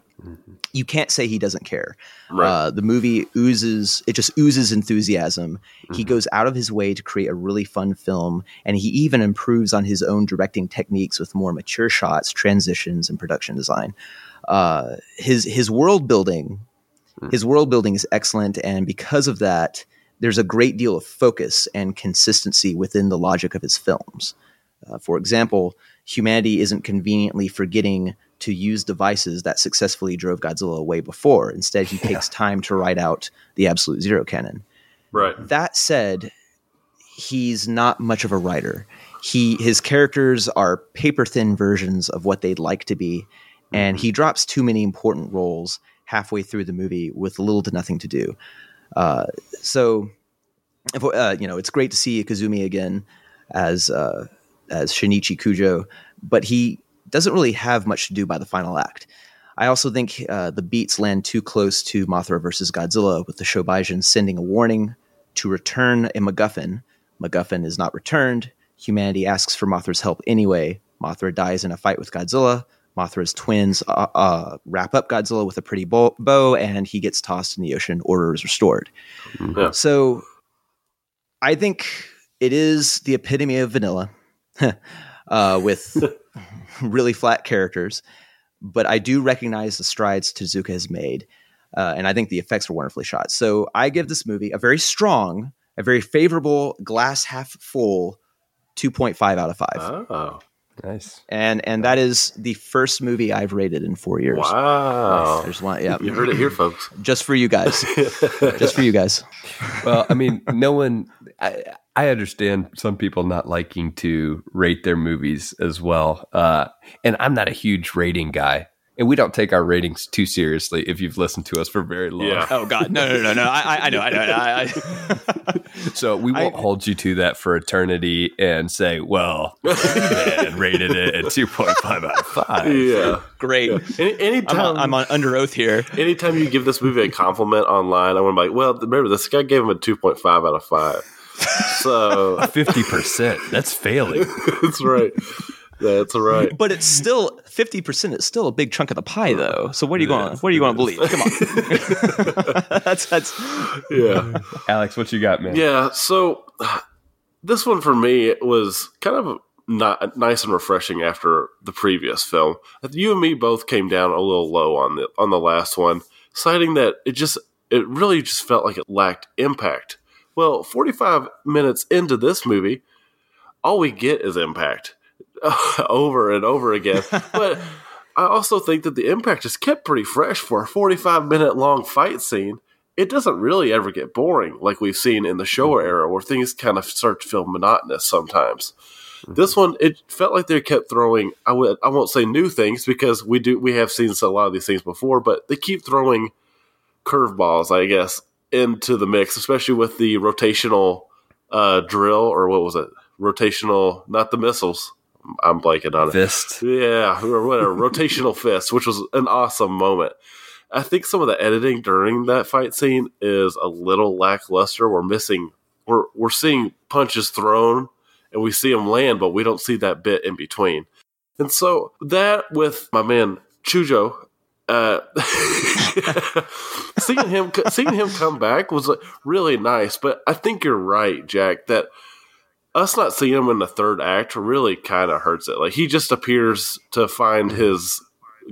You can't say he doesn't care. right. Uh, the movie oozes, it just oozes enthusiasm. He Mhm. goes out of his way to create a really fun film, and he even improves on his own directing techniques with more mature shots, transitions, and production design. Uh, his his world building, his world building is excellent, and because of that, there's a great deal of focus and consistency within the logic of his films. Uh, for example, humanity isn't conveniently forgetting to use devices that successfully drove Godzilla away before. Instead, he takes time to write out the absolute zero cannon. right. That said, he's not much of a writer. He his characters are paper thin versions of what they'd like to be, and he drops too many important roles halfway through the movie with little to nothing to do. Uh, so, if, uh, you know, it's great to see Koizumi again as uh, as Shinichi Chujo, but he doesn't really have much to do by the final act. I also think uh, the beats land too close to Mothra versus Godzilla, with the Shobijin sending a warning to return a MacGuffin. MacGuffin is not returned. Humanity asks for Mothra's help anyway. Mothra dies in a fight with Godzilla. Mothra's twins uh, uh, wrap up Godzilla with a pretty bow, bow, and he gets tossed in the ocean. Order is restored. Yeah. So I think it is the epitome of vanilla uh, with really flat characters. But I do recognize the strides Tezuka has made. Uh, and I think the effects were wonderfully shot. So I give this movie a very strong, a very favorable glass half full 2.5 out of 5. Oh, Nice. And and that is the first movie I've rated in 4 years. wow. There's one yeah. You heard it here, folks. Just for you guys. Just for you guys. Well, I mean, no one. I, I understand some people not liking to rate their movies as well, uh, and I'm not a huge rating guy, and we don't take our ratings too seriously. If you've listened to us for very long, Yeah. Oh God, no, no, no, no! I, I know, I know. I, I, so we won't I- hold you to that for eternity and say, "Well, man rated it at 2.5 out of five. yeah. great. Any, I'm anytime, on, I'm on under oath here. anytime you give this movie a compliment online, I want to be like, well, remember, this guy gave him a 2.5 out of 5. So, Fifty percent. That's failing. that's right. That's right. But it's still fifty percent. It's still a big chunk of the pie, though. So what are you going? What are you going to believe? Come on. that's that's. Yeah. Alex, what you got, man? Yeah. So, this one for me was kind of not nice and refreshing after the previous film. You and me both came down a little low on the on the last one, citing that it just it really just felt like it lacked impact. Well, 45 minutes into this movie, all we get is impact over and over again. but I also think that the impact is kept pretty fresh for a 45 minute long fight scene. It doesn't really ever get boring like we've seen in the Showa mm-hmm. era where things kind of start to feel monotonous sometimes. Mm-hmm. This one, it felt like they kept throwing. I would, I won't say new things because we do, we have seen a lot of these things before, but they keep throwing curveballs, I guess, into the mix, especially with the rotational uh, drill or what was it? Rotational, not the missiles. I'm blanking on it. Fist. Yeah, or whatever. Rotational fist, which was an awesome moment. I think some of the editing during that fight scene is a little lackluster. We're missing. We're we're seeing punches thrown, and we see them land, but we don't see that bit in between. And so that with my man Chujo uh, seeing him seeing him come back was really nice. But I think you're right, Jack. That us not seeing him in the third act really kind of hurts it. Like he just appears to find his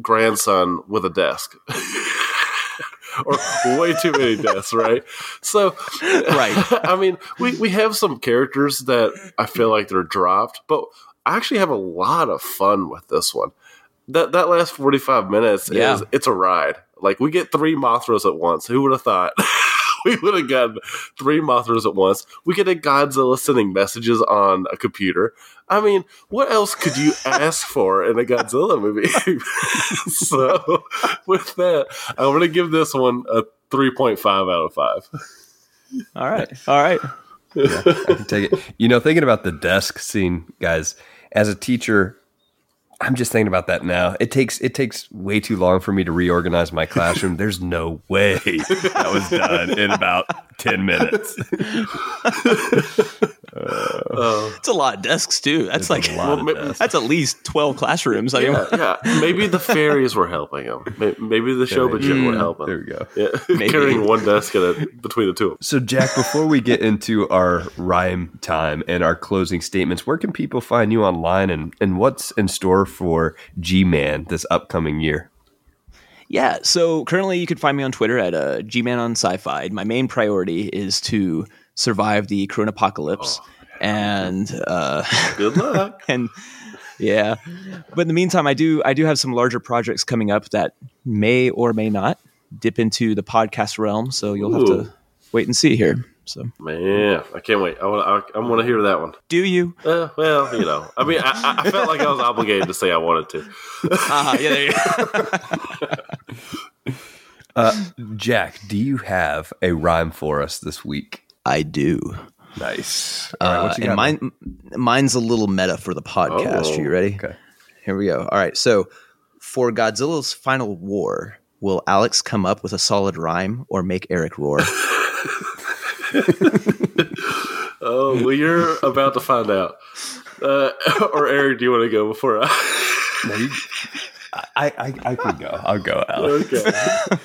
grandson with a desk. or way too many deaths, right? So, right. I mean, we, we have some characters that I feel like they're dropped, but I actually have a lot of fun with this one. That that last forty five minutes Yeah. is it's a ride. Like we get three Mothras at once. Who would have thought? we would have gotten three Mothras at once. We get a Godzilla sending messages on a computer. I mean, what else could you ask for in a Godzilla movie? so, with that, I'm going to give this one a 3.5 out of 5. All right. All right. I can take it. You know, thinking about the desk scene, guys, as a teacher, I'm just thinking about that now. It takes it takes way too long for me to reorganize my classroom. There's no way that was done in about ten minutes. Uh, It's a lot of desks too. That's like a lot Well, ma- that's at least twelve classrooms. I mean, yeah, yeah, maybe the fairies were helping him. Maybe the Shobijin would help There him. we go. Yeah, Maybe. carrying one desk at a, between the two of them. So, Jack, before we get into our rhyme time and our closing statements, where can people find you online and, and what's in store for G Man this upcoming year? Yeah, so currently you can find me on Twitter at uh, Gman on Sci-Fi. My main priority is to survive the Corona apocalypse, and uh, Good luck. and yeah, but in the meantime, I do I do have some larger projects coming up that may or may not dip into the podcast realm. So you'll have to wait and see here. So Man, I can't wait. I want. I, I want to hear that one. do you? Uh, well, you know, I mean, I, I- I felt like I was obligated to say I wanted to. Uh, yeah, there you go. Uh, Jack, do you have a rhyme for us this week? I do. Nice. All right, Uh, and mine, mine's a little meta for the podcast. Oh, Are you ready? Okay. Here we go. All right. So, for Godzilla's final war, will Alex come up with a solid rhyme or make Eric roar? Oh, well, you're about to find out. Uh, or Eric, do you want to go before I? No, you- I, I, I can go. I'll go, Alex. okay.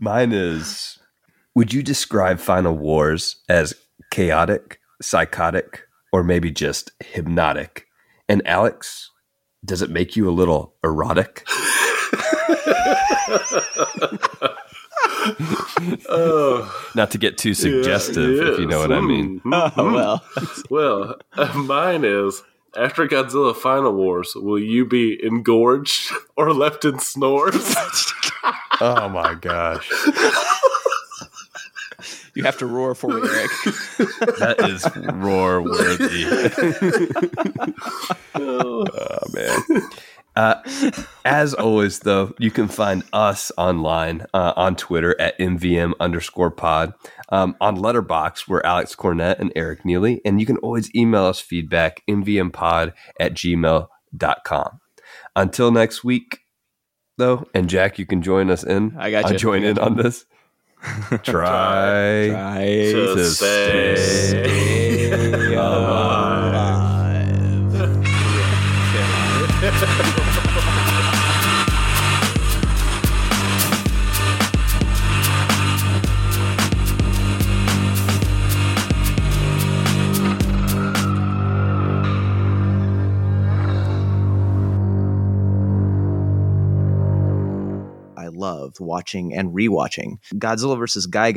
Mine is Would you describe Final Wars as chaotic, psychotic, or maybe just hypnotic? And Alex, does it make you a little erotic? Oh, Not to get too suggestive, if you know what I mean. Mm, oh, well. Well, uh, mine is after Godzilla Final Wars, will you be engorged or left in snores? Oh my gosh. You have to roar for me, Eric. That is roar worthy. oh man. Uh, as always, though, you can find us online uh, on Twitter at MVM underscore pod, um, on Letterboxd, we're Alex Cornett and Eric Neely, and you can always email us feedback, mvmpod at gmail.com. Until next week, though, and Jack, you can join us in. I got you. Join in on this. Try. Try To to stay stay I love watching and rewatching Godzilla vs. Gigan